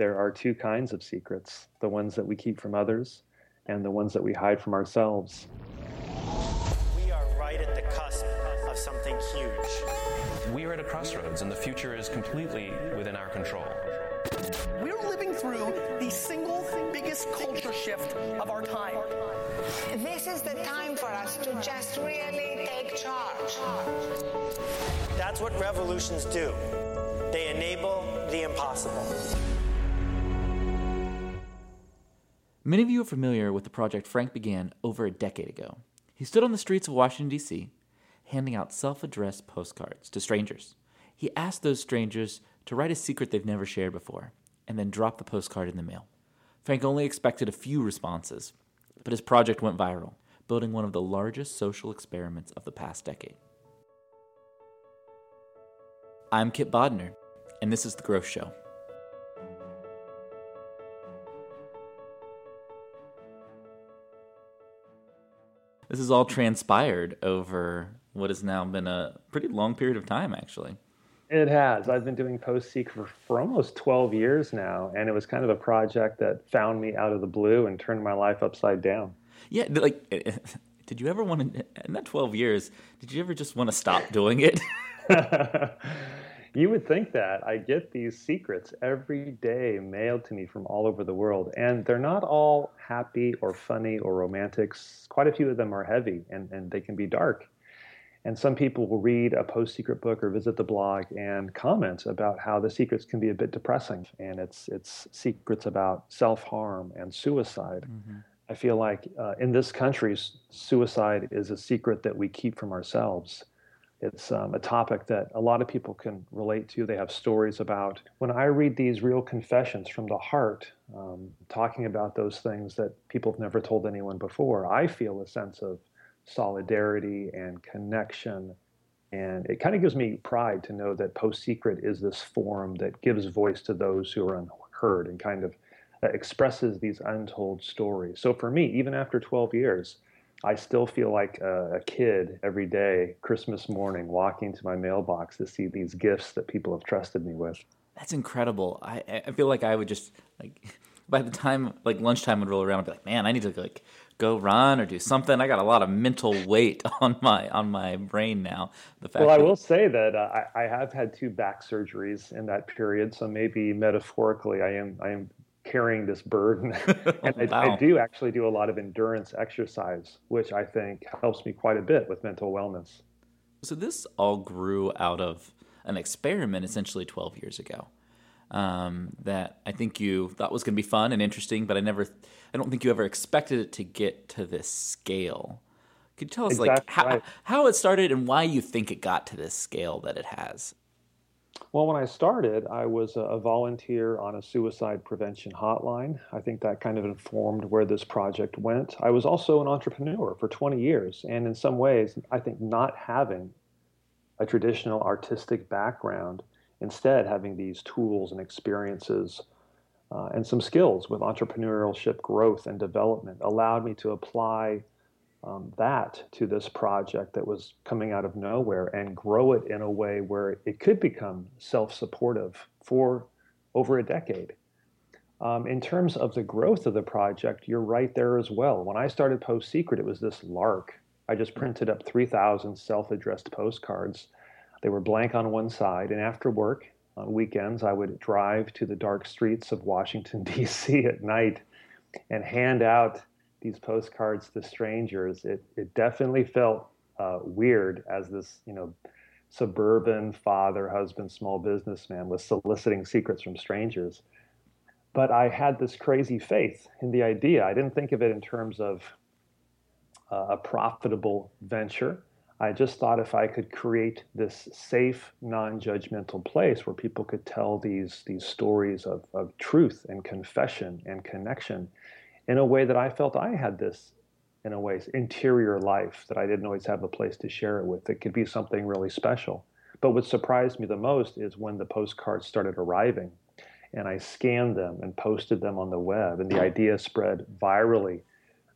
there are two kinds of secrets the ones that we keep from others and the ones that we hide from ourselves. We are right at the cusp of something huge. We are at a crossroads, and the future is completely within our control. We're living through the single biggest culture shift of our time. This is the time for us to just really take charge. That's what revolutions do. They enable the impossible. Many of you are familiar with the project Frank began over a decade ago. He stood on the streets of Washington, D.C., handing out self addressed postcards to strangers. He asked those strangers to write a secret they've never shared before, and then drop the postcard in the mail. Frank only expected a few responses, but his project went viral, building one of the largest social experiments of the past decade. I'm Kipp Bodnar, and this is The Growth Show. This has all transpired over what has now been a pretty long period of time, actually. It has. I've been doing Post Secret for, for almost 12 years now, and it was kind of a project that found me out of the blue and turned my life upside down. Yeah, like, eh, eh, did you ever want eh, to, in that 12 years, did you ever just want to stop doing it? you would think that. I get these secrets every day mailed to me from all over the world, and they're not all happy or funny or romantic. Quite a few of them are heavy and, and they can be dark. And some people will read a post secret book or visit the blog and comment about how the secrets can be a bit depressing. And it's, it's secrets about self harm and suicide. Mm-hmm. I feel like uh, in this country, suicide is a secret that we keep from ourselves. It's um, a topic that a lot of people can relate to. They have stories about. When I read these real confessions from the heart, um, talking about those things that people have never told anyone before, I feel a sense of solidarity and connection. And it kind of gives me pride to know that Post Secret is this forum that gives voice to those who are unheard and kind of uh, expresses these untold stories. So for me, even after 12 years, I still feel like a, kid every day, Christmas morning, walking to my mailbox to see these gifts that people have trusted me with. That's incredible. I, I feel like I would just like by the time like lunchtime would roll around, I'd be like, man, I need to like go run or do something. I got a lot of mental weight on my on my brain now. The fact well, I will say that uh, I, I have had two back surgeries in that period, so maybe metaphorically, I am I am carrying this burden. and I, wow. I, do actually do a lot of endurance exercise, which I think helps me quite a bit with mental wellness. So this all grew out of an experiment essentially 12 years ago. Um, that I think you thought was going to be fun and interesting, but I never, I don't think you ever expected it to get to this scale. Could you tell us exactly like how, right. how it started and why you think it got to this scale that it has? Well, when I started, I was a volunteer on a suicide prevention hotline. I think that kind of informed where this project went. I was also an entrepreneur for 20 years, and in some ways, I think not having a traditional artistic background, instead having these tools and experiences uh, and some skills with entrepreneurship growth and development allowed me to apply um, that to this project that was coming out of nowhere and grow it in a way where it could become self supportive for over a decade. Um, in terms of the growth of the project, you're right there as well. When I started Post Secret, it was this lark. I just printed up 3,000 self addressed postcards. They were blank on one side, and after work, on weekends, I would drive to the dark streets of Washington, D.C. at night and hand out these postcards to strangers, it, it definitely felt uh, weird as this, you know, suburban father, husband, small businessman was soliciting secrets from strangers. But I had this crazy faith in the idea. I didn't think of it in terms of uh, a profitable venture. I just thought if I could create this safe, non-judgmental place where people could tell these these stories of, of truth and confession and connection, in a way that I felt I had this, in a way, interior life that I didn't always have a place to share it with. It could be something really special. But what surprised me the most is when the postcards started arriving and I scanned them and posted them on the web, and the idea spread virally.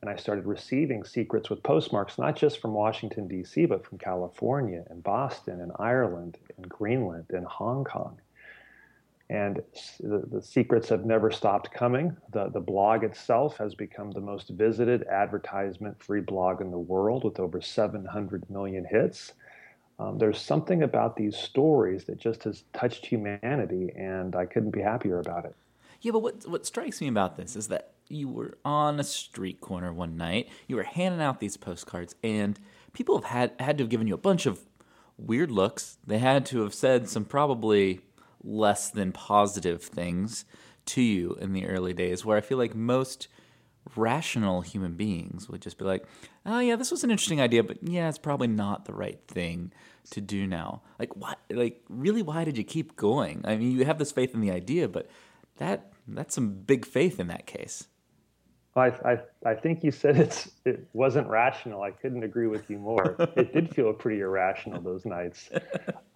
And I started receiving secrets with postmarks, not just from Washington, D.C., but from California and Boston and Ireland and Greenland and Hong Kong. And the, the, secrets have never stopped coming. The, the blog itself has become the most visited advertisement free blog in the world with over 700 million hits. Um, there's something about these stories that just has touched humanity, and I couldn't be happier about it. Yeah, but what, what strikes me about this is that you were on a street corner one night, you were handing out these postcards, and people have had, had to have given you a bunch of weird looks. They had to have said some probably less than positive things to you in the early days, where I feel like most rational human beings would just be like, oh, yeah, this was an interesting idea, but yeah, it's probably not the right thing to do now. Like, why? Like, really, why did you keep going? I mean, you have this faith in the idea, but that that's some big faith in that case. I, I, I think you said it's it wasn't rational. I couldn't agree with you more. it did feel pretty irrational those nights.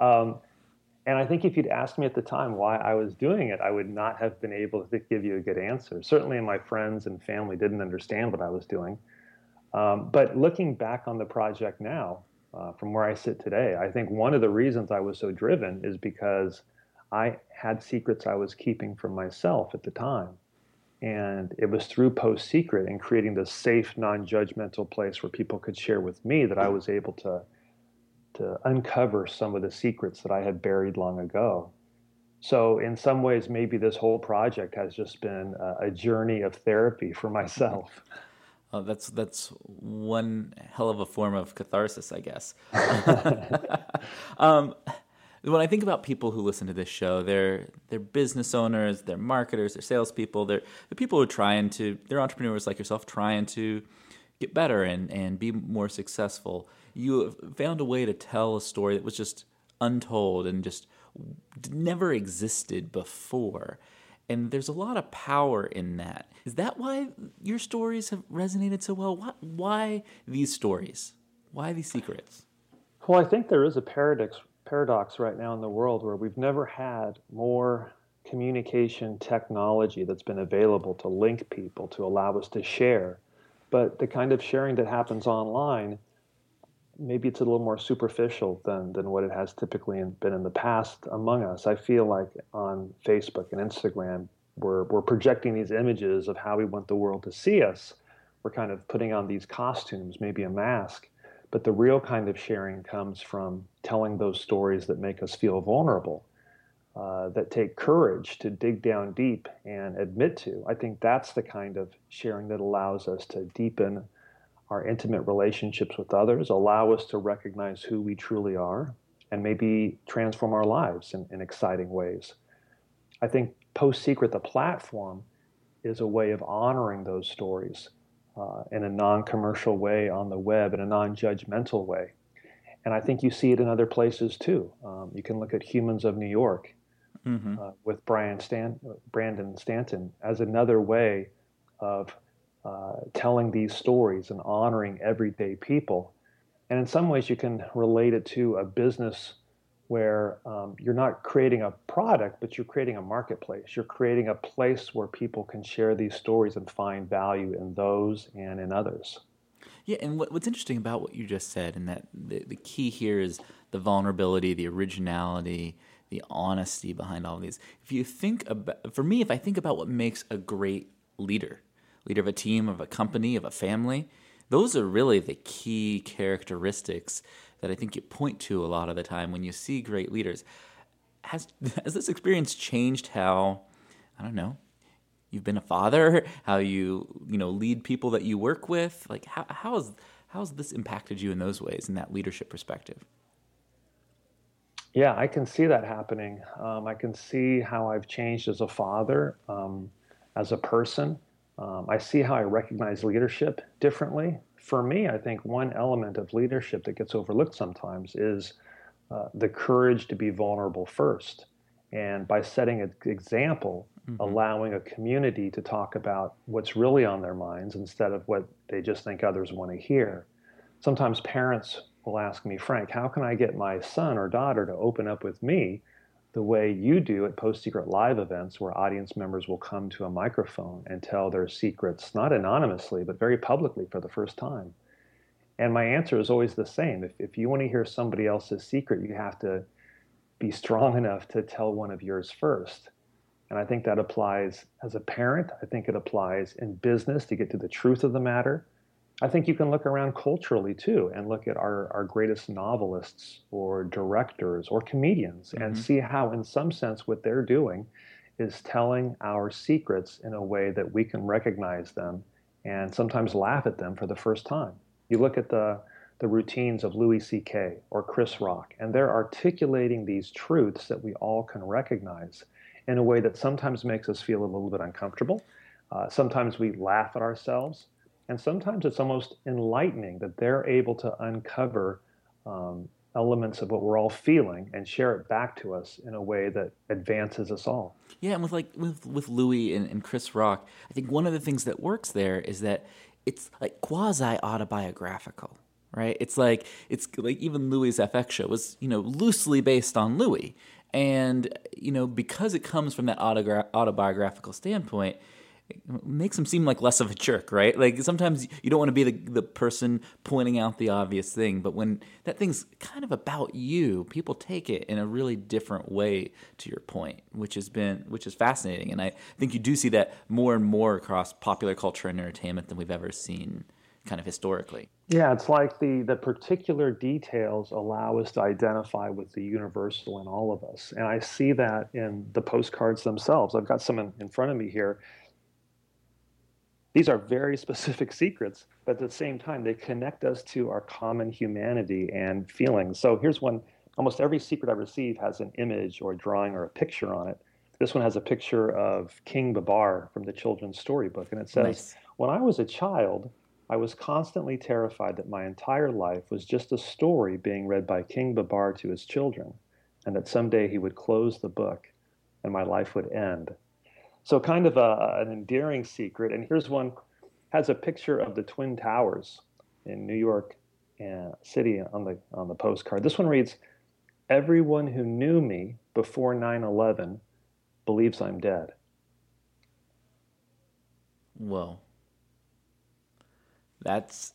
Um, and I think if you'd asked me at the time why I was doing it, I would not have been able to give you a good answer. Certainly, my friends and family didn't understand what I was doing. Um, but looking back on the project now, uh, from where I sit today, I think one of the reasons I was so driven is because I had secrets I was keeping from myself at the time. And it was through Post Secret and creating this safe, non judgmental place where people could share with me that I was able to to uncover some of the secrets that I had buried long ago. So, in some ways, maybe this whole project has just been a, a journey of therapy for myself. Oh, that's that's one hell of a form of catharsis, I guess. um, when I think about people who listen to this show, they're they're business owners, they're marketers, they're salespeople, they're the people who are trying to they're entrepreneurs like yourself, trying to get better and and be more successful you found a way to tell a story that was just untold and just never existed before. And there's a lot of power in that. Is that why your stories have resonated so well? Why, why these stories? Why these secrets? Well, I think there is a paradox paradox right now in the world where we've never had more communication technology that's been available to link people to allow us to share. But the kind of sharing that happens online maybe it's a little more superficial than than what it has typically been in the past among us. I feel like on Facebook and Instagram, we're we're projecting these images of how we want the world to see us. We're kind of putting on these costumes, maybe a mask, but the real kind of sharing comes from telling those stories that make us feel vulnerable. Uh, that take courage to dig down deep and admit to. I think that's the kind of sharing that allows us to deepen our intimate relationships with others, allow us to recognize who we truly are, and maybe transform our lives in, in exciting ways. I think Post Secret, the platform, is a way of honoring those stories uh, in a non commercial way on the web, in a non judgmental way. And I think you see it in other places too. Um, you can look at Humans of New York mm-hmm. uh, with Brian Stan- Brandon Stanton as another way of uh, telling these stories and honoring everyday people. And in some ways, you can relate it to a business where um, you're not creating a product, but you're creating a marketplace. You're creating a place where people can share these stories and find value in those and in others. Yeah, and what, what's interesting about what you just said, and that the, the key here is the vulnerability, the originality, the honesty behind all of these. If you think about, for me, if I think about what makes a great leader, leader of a team, of a company, of a family. Those are really the key characteristics that I think you point to a lot of the time when you see great leaders. Has has this experience changed how I don't know you've been a father, how you you know lead people that you work with? Like how how has how has this impacted you in those ways in that leadership perspective? Yeah, I can see that happening. Um, I can see how I've changed as a father, um, as a person. Um, I see how I recognize leadership differently. For me, I think one element of leadership that gets overlooked sometimes is uh, the courage to be vulnerable first. And by setting an example, mm-hmm. allowing a community to talk about what's really on their minds instead of what they just think others want to hear. Sometimes parents will ask me, Frank, how can I get my son or daughter to open up with me the way you do at Post Secret Live events, where audience members will come to a microphone and tell their secrets, not anonymously, but very publicly for the first time. And my answer is always the same. If, if you want to hear somebody else's secret, you have to be strong enough to tell one of yours first. And I think that applies as a parent. I think it applies in business to get to the truth of the matter. I think you can look around culturally too and look at our, our greatest novelists or directors or comedians mm-hmm. and see how, in some sense, what they're doing is telling our secrets in a way that we can recognize them and sometimes laugh at them for the first time. You look at the, the routines of Louis C.K. or Chris Rock, and they're articulating these truths that we all can recognize in a way that sometimes makes us feel a little bit uncomfortable. Uh, sometimes we laugh at ourselves. And sometimes it's almost enlightening that they're able to uncover um, elements of what we're all feeling and share it back to us in a way that advances us all. Yeah, and with like with with Louis and, and Chris Rock, I think one of the things that works there is that it's like quasi autobiographical, right? It's like it's like even Louis' FX show was you know loosely based on Louis, and you know because it comes from that autobiographical standpoint makes him seem like less of a jerk, right? Like sometimes you don't want to be the, the person pointing out the obvious thing, but when that thing's kind of about you, people take it in a really different way to your point, which has been which is fascinating. And I think you do see that more and more across popular culture and entertainment than we've ever seen kind of historically. Yeah, it's like the the particular details allow us to identify with the universal in all of us. And I see that in the postcards themselves. I've got some in, in front of me here these are very specific secrets, but at the same time, they connect us to our common humanity and feelings. So here's one almost every secret I receive has an image or a drawing or a picture on it. This one has a picture of King Babar from the children's storybook, and it says, nice. When I was a child, I was constantly terrified that my entire life was just a story being read by King Babar to his children, and that someday he would close the book and my life would end. So kind of a, an endearing secret. And here's one has a picture of the Twin Towers in New York uh, City on the on the postcard. This one reads, "Everyone who knew me before 9/11 believes I'm dead." Whoa. That's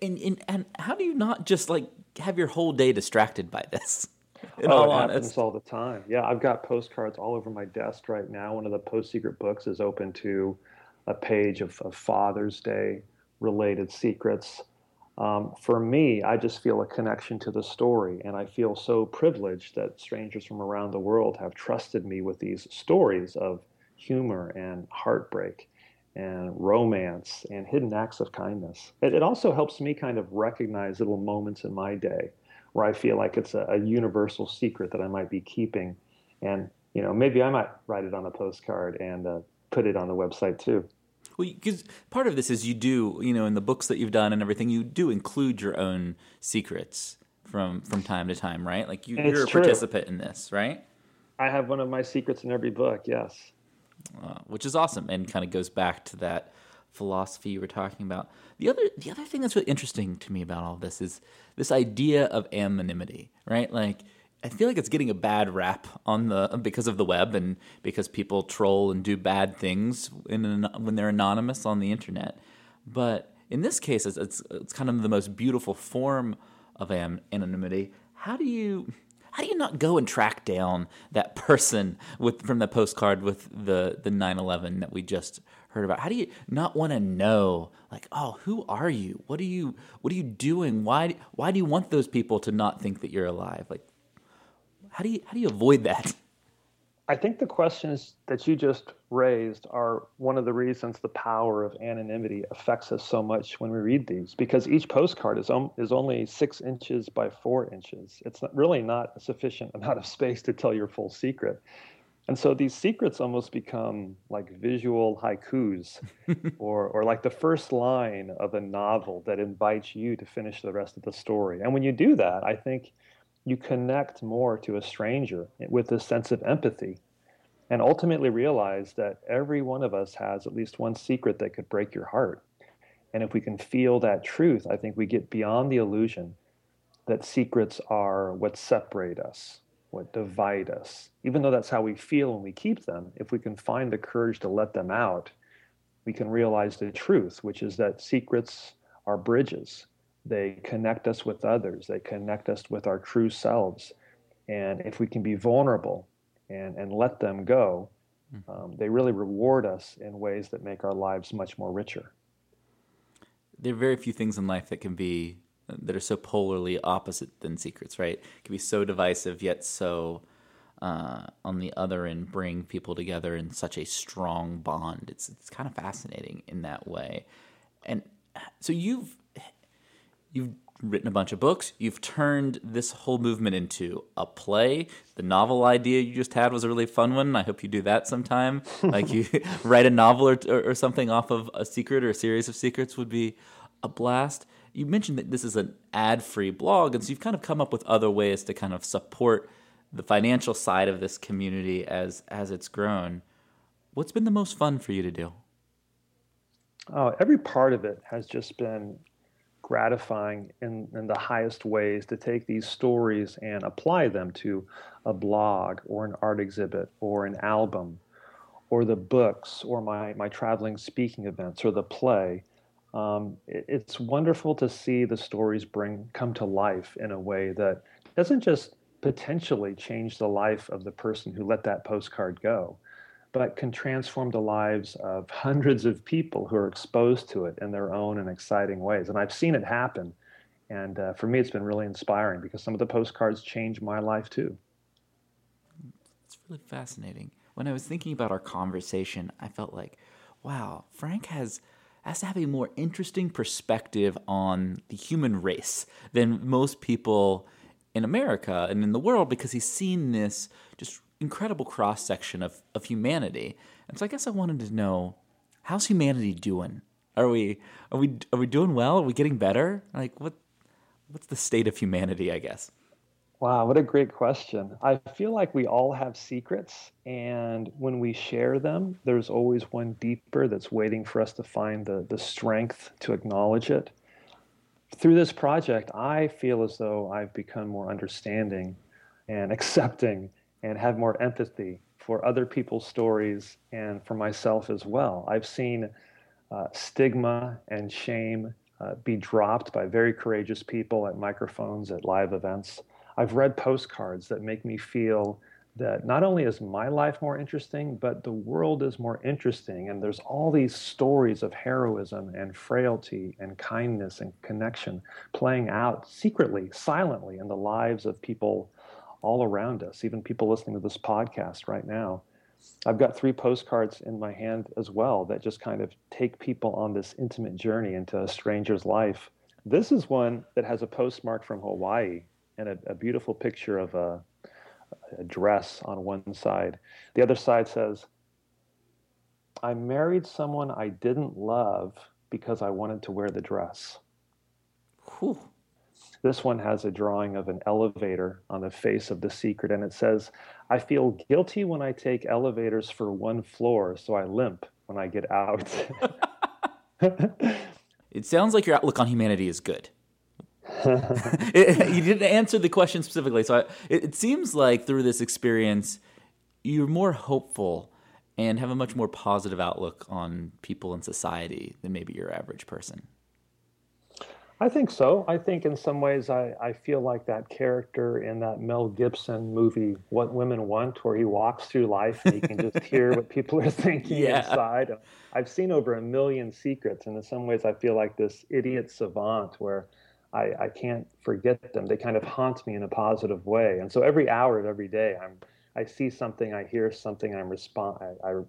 and, and and how do you not just like have your whole day distracted by this? In oh, it happens all the time. Yeah, I've got postcards all over my desk right now. One of the post secret books is open to a page of, of Father's Day related secrets. Um, for me, I just feel a connection to the story, and I feel so privileged that strangers from around the world have trusted me with these stories of humor and heartbreak and romance and hidden acts of kindness. It, it also helps me kind of recognize little moments in my day where I feel like it's a, a universal secret that I might be keeping. And, you know, maybe I might write it on a postcard and uh, put it on the website too. Well, because part of this is you do, you know, in the books that you've done and everything, you do include your own secrets from from time to time, right? Like you, are a true. participant in this, right? I have one of my secrets in every book. Yes, uh, which is awesome, and kind of goes back to that philosophy you were talking about. The other the other thing that's really interesting to me about all this is this idea of anonymity, right? Like I feel like it's getting a bad rap on the because of the web and because people troll and do bad things in, when they're anonymous on the internet. But in this case, it's, it's, it's kind of the most beautiful form of anonymity. How do you how do you not go and track down that person with from the postcard with the the 9/11 that we just heard about? How do you not want to know like, "Oh, who are you? What are you what are you doing? Why why do you want those people to not think that you're alive?" Like how do you how do you avoid that? I think the questions that you just raised are one of the reasons the power of anonymity affects us so much when we read these, because each postcard is, is only six inches by four inches. It's not, really not a sufficient amount of space to tell your full secret. And so these secrets almost become like visual haikus or, or like the first line of a novel that invites you to finish the rest of the story. And when you do that, I think you connect more to a stranger with a sense of empathy and ultimately realize that every one of us has at least one secret that could break your heart. And if we can feel that truth, I think we get beyond the illusion that secrets are what separate us, what divide us. Even though that's how we feel when we keep them, if we can find the courage to let them out, we can realize the truth, which is that secrets are bridges they connect us with others, they connect us with our true selves. And if we can be vulnerable and, and let them go, um, they really reward us in ways that make our lives much more richer. There are very few things in life that can be that are so polarly opposite than secrets, right? It can be so divisive yet so uh, on the other end bring people together in such a strong bond. It's it's kind of fascinating in that way. And so you've you've written a bunch of books. You've turned this whole movement into a play. The novel idea you just had was a really fun one. I hope you do that sometime. like you write a novel or, or, or something off of a secret or a series of secrets would be a blast. You mentioned that this is an ad-free blog, and so you've kind of come up with other ways to kind of support the financial side of this community as as it's grown. What's been the most fun for you to do? Oh, every part of it has just been gratifying in, in the highest ways to take these stories and apply them to a blog or an art exhibit or an album or the books or my, my traveling speaking events or the play. Um, it, it's wonderful to see the stories bring come to life in a way that doesn't just potentially change the life of the person who let that postcard go, but can transform the lives of hundreds of people who are exposed to it in their own and exciting ways. And I've seen it happen. And uh, for me, it's been really inspiring because some of the postcards changed my life too. It's really fascinating. When I was thinking about our conversation, I felt like, wow, Frank has has to have a more interesting perspective on the human race than most people in America and in the world because he's seen this just incredible cross section of, of humanity. And so I guess I wanted to know how's humanity doing? Are we are we are we doing well? Are we getting better? Like what what's the state of humanity, I guess? Wow, what a great question. I feel like we all have secrets, and when we share them, there's always one deeper that's waiting for us to find the, the strength to acknowledge it through this project, I feel as though I've become more understanding and accepting and have more empathy for other people's stories and for myself as well. I've seen uh, stigma and shame uh, be dropped by very courageous people at microphones at live events. I've read postcards that make me feel that not only is my life more interesting, but the world is more interesting. And there's all these stories of heroism and frailty and kindness and connection playing out secretly, silently in the lives of people all around us, even people listening to this podcast right now. I've got three postcards in my hand as well that just kind of take people on this intimate journey into a stranger's life. This is one that has a postmark from Hawaii and a, a beautiful picture of a a dress on one side. The other side says, I married someone I didn't love because I wanted to wear the dress. Whew. This one has a drawing of an elevator on the face of the secret, and it says, I feel guilty when I take elevators for one floor, so I limp when I get out. it sounds like your outlook on humanity is good. it, you didn't answer the question specifically, so I, it, it seems like through this experience, you're more hopeful and have a much more positive outlook on people and society than maybe your average person. I think so. I think in some ways I, I feel like that character in that Mel Gibson movie, What Women Want, where he walks through life and he can just hear what people are thinking yeah. inside. I've seen over a million secrets, and in some ways I feel like this idiot savant where I, I can't forget them. They kind of haunt me in a positive way. And so every hour of every day, I'm I see something, I hear something, I'm respond. I, I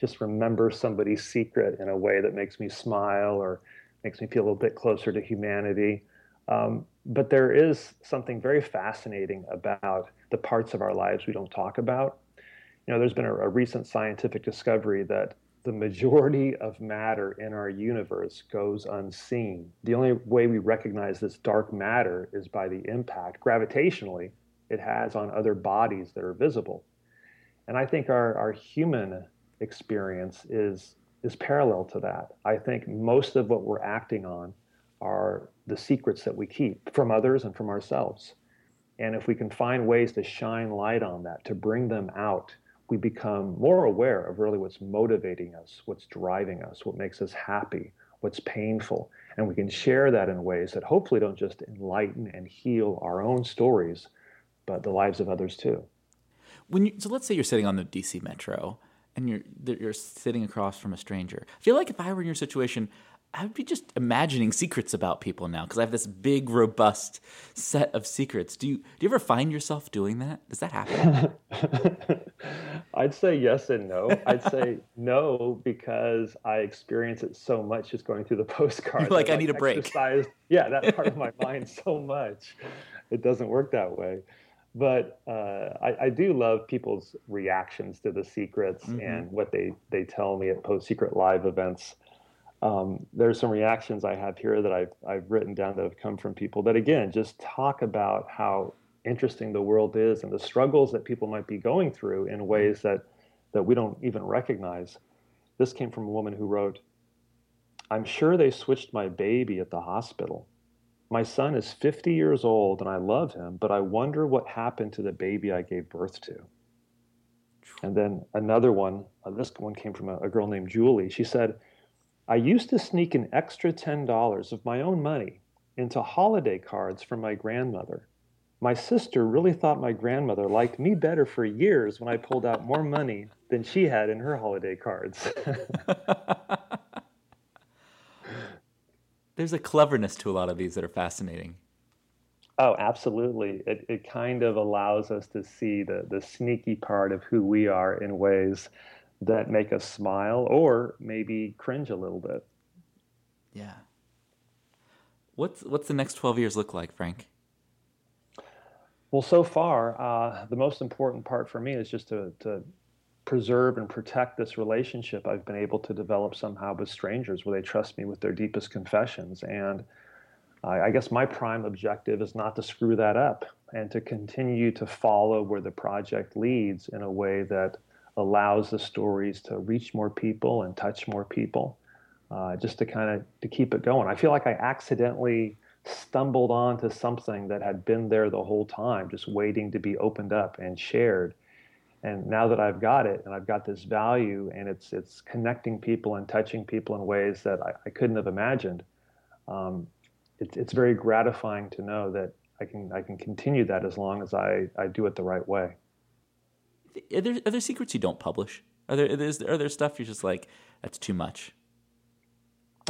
just remember somebody's secret in a way that makes me smile or makes me feel a little bit closer to humanity. Um, but there is something very fascinating about the parts of our lives we don't talk about. You know, there's been a, a recent scientific discovery that the majority of matter in our universe goes unseen. The only way we recognize this dark matter is by the impact, gravitationally, it has on other bodies that are visible. And I think our, our human experience is, is parallel to that. I think most of what we're acting on are the secrets that we keep from others and from ourselves. And if we can find ways to shine light on that, to bring them out, we become more aware of really what's motivating us, what's driving us, what makes us happy, what's painful. And we can share that in ways that hopefully don't just enlighten and heal our own stories, but the lives of others too. when you so let's say you're sitting on the DC Metro and you're you're sitting across from a stranger. I feel like if I were in your situation, I would be just imagining secrets about people now because I have this big, robust set of secrets. Do you do you ever find yourself doing that? Does that happen? I'd say yes and no. I'd say no because I experience it so much just going through the postcard. Like I need a break. Yeah, that part of my mind so much. It doesn't work that way. But uh, I, I, do love people's reactions to the secrets mm-hmm. and what they, they tell me at post secret live events um, there's some reactions I have here that I've, I've written down that have come from people that, again, just talk about how interesting the world is and the struggles that people might be going through in ways that, that we don't even recognize. This came from a woman who wrote, I'm sure they switched my baby at the hospital. My son is 50 years old and I love him, but I wonder what happened to the baby I gave birth to. And then another one, uh, this one came from a, a girl named Julie. She said, I used to sneak an extra $10 of my own money into holiday cards from my grandmother. My sister really thought my grandmother liked me better for years when I pulled out more money than she had in her holiday cards. There's a cleverness to a lot of these that are fascinating. Oh, absolutely. It, it kind of allows us to see the, the sneaky part of who we are in ways that make us smile or maybe cringe a little bit. Yeah. What's what's the next 12 years look like, Frank? Well, so far, uh, the most important part for me is just to, to preserve and protect this relationship I've been able to develop somehow with strangers where they trust me with their deepest confessions. And I, I guess my prime objective is not to screw that up and to continue to follow where the project leads in a way that allows the stories to reach more people and touch more people uh, just to kind of to keep it going. I feel like i accidentally stumbled onto something that had been there the whole time just waiting to be opened up and shared. And now that i've got it and i've got this value and it's it's connecting people and touching people in ways that i, I couldn't have imagined um, it, it's very gratifying to know that i can i can continue that as long as i, I do it the right way are there are there secrets you don't publish? Are there is there, are there stuff you're just like that's too much?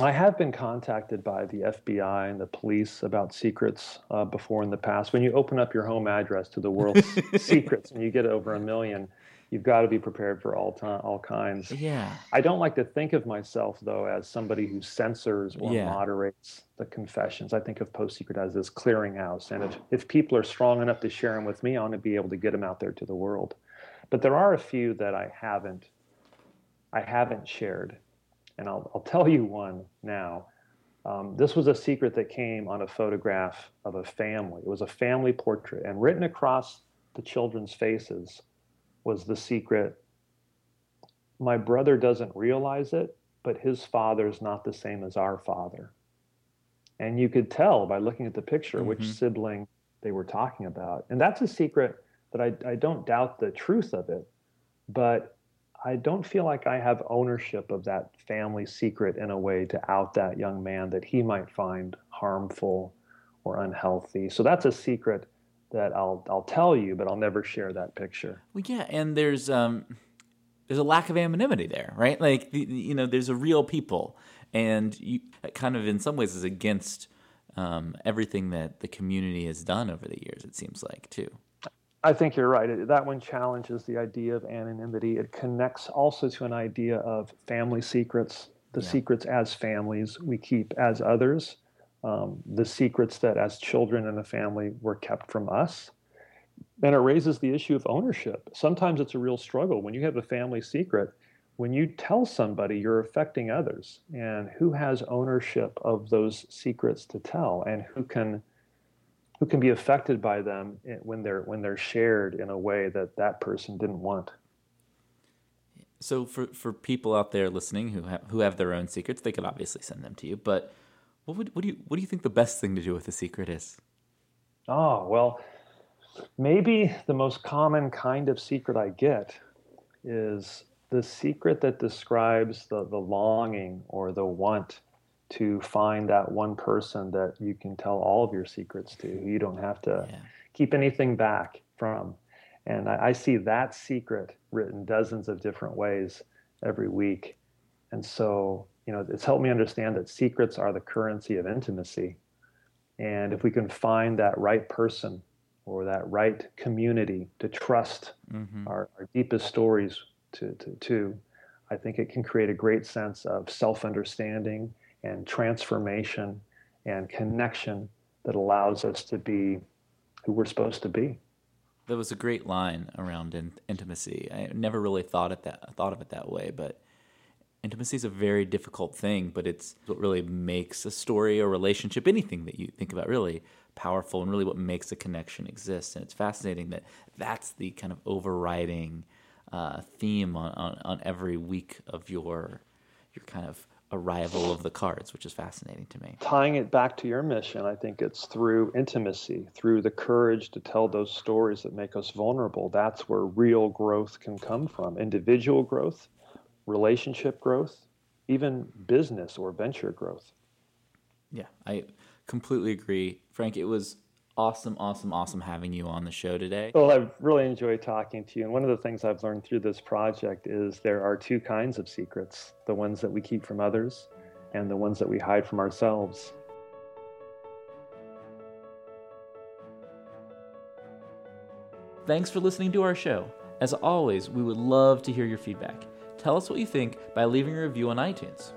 I have been contacted by the FBI and the police about secrets uh, before in the past. When you open up your home address to the world's secrets and you get over a million, you've got to be prepared for all time, all kinds. Yeah. I don't like to think of myself though as somebody who censors or yeah. moderates the confessions. I think of Post Secret as this clearinghouse, and if if people are strong enough to share them with me, I want to be able to get them out there to the world. But there are a few that I haven't I haven't shared, and I'll I'll tell you one now. Um, this was a secret that came on a photograph of a family. It was a family portrait, and written across the children's faces was the secret. My brother doesn't realize it, but his father is not the same as our father. And you could tell by looking at the picture mm-hmm. which sibling they were talking about. And that's a secret that I, I don't doubt the truth of it, but I don't feel like I have ownership of that family secret in a way to out that young man that he might find harmful or unhealthy. So that's a secret that I'll I'll tell you, but I'll never share that picture. Well, yeah, and there's um there's a lack of anonymity there, right? Like you know, there's a real people, and you kind of in some ways is against um, everything that the community has done over the years. It seems like too. I think you're right. That one challenges the idea of anonymity. It connects also to an idea of family secrets, the yeah. secrets as families we keep as others, um, the secrets that as children in a family were kept from us. And it raises the issue of ownership. Sometimes it's a real struggle when you have a family secret. When you tell somebody, you're affecting others. And who has ownership of those secrets to tell? And who can who can be affected by them when they're when they're shared in a way that that person didn't want. So for for people out there listening who have who have their own secrets, they could obviously send them to you. But what would what do you what do you think the best thing to do with a secret is? Oh well, maybe the most common kind of secret I get is the secret that describes the the longing or the want to find that one person that you can tell all of your secrets to. Who you don't have to yeah. keep anything back from. And I, I see that secret written dozens of different ways every week. And so, you know, it's helped me understand that secrets are the currency of intimacy. And if we can find that right person or that right community to trust mm-hmm. our, our, deepest stories to, to, to, I think it can create a great sense of self understanding and transformation and connection that allows us to be who we're supposed to be. That was a great line around in- intimacy. I never really thought it that thought of it that way, but intimacy is a very difficult thing, but it's what really makes a story or relationship, anything that you think about, really powerful and really what makes a connection exist. And it's fascinating that that's the kind of overriding uh, theme on, on, on every week of your your kind of arrival of the cards, which is fascinating to me. Tying it back to your mission, I think it's through intimacy, through the courage to tell those stories that make us vulnerable. That's where real growth can come from individual growth, relationship growth, even business or venture growth. Yeah, I completely agree. Frank, it was awesome, awesome, awesome having you on the show today. Well, I've really enjoyed talking to you. And one of the things I've learned through this project is there are two kinds of secrets the ones that we keep from others and the ones that we hide from ourselves. Thanks for listening to our show. As always, we would love to hear your feedback. Tell us what you think by leaving a review on iTunes.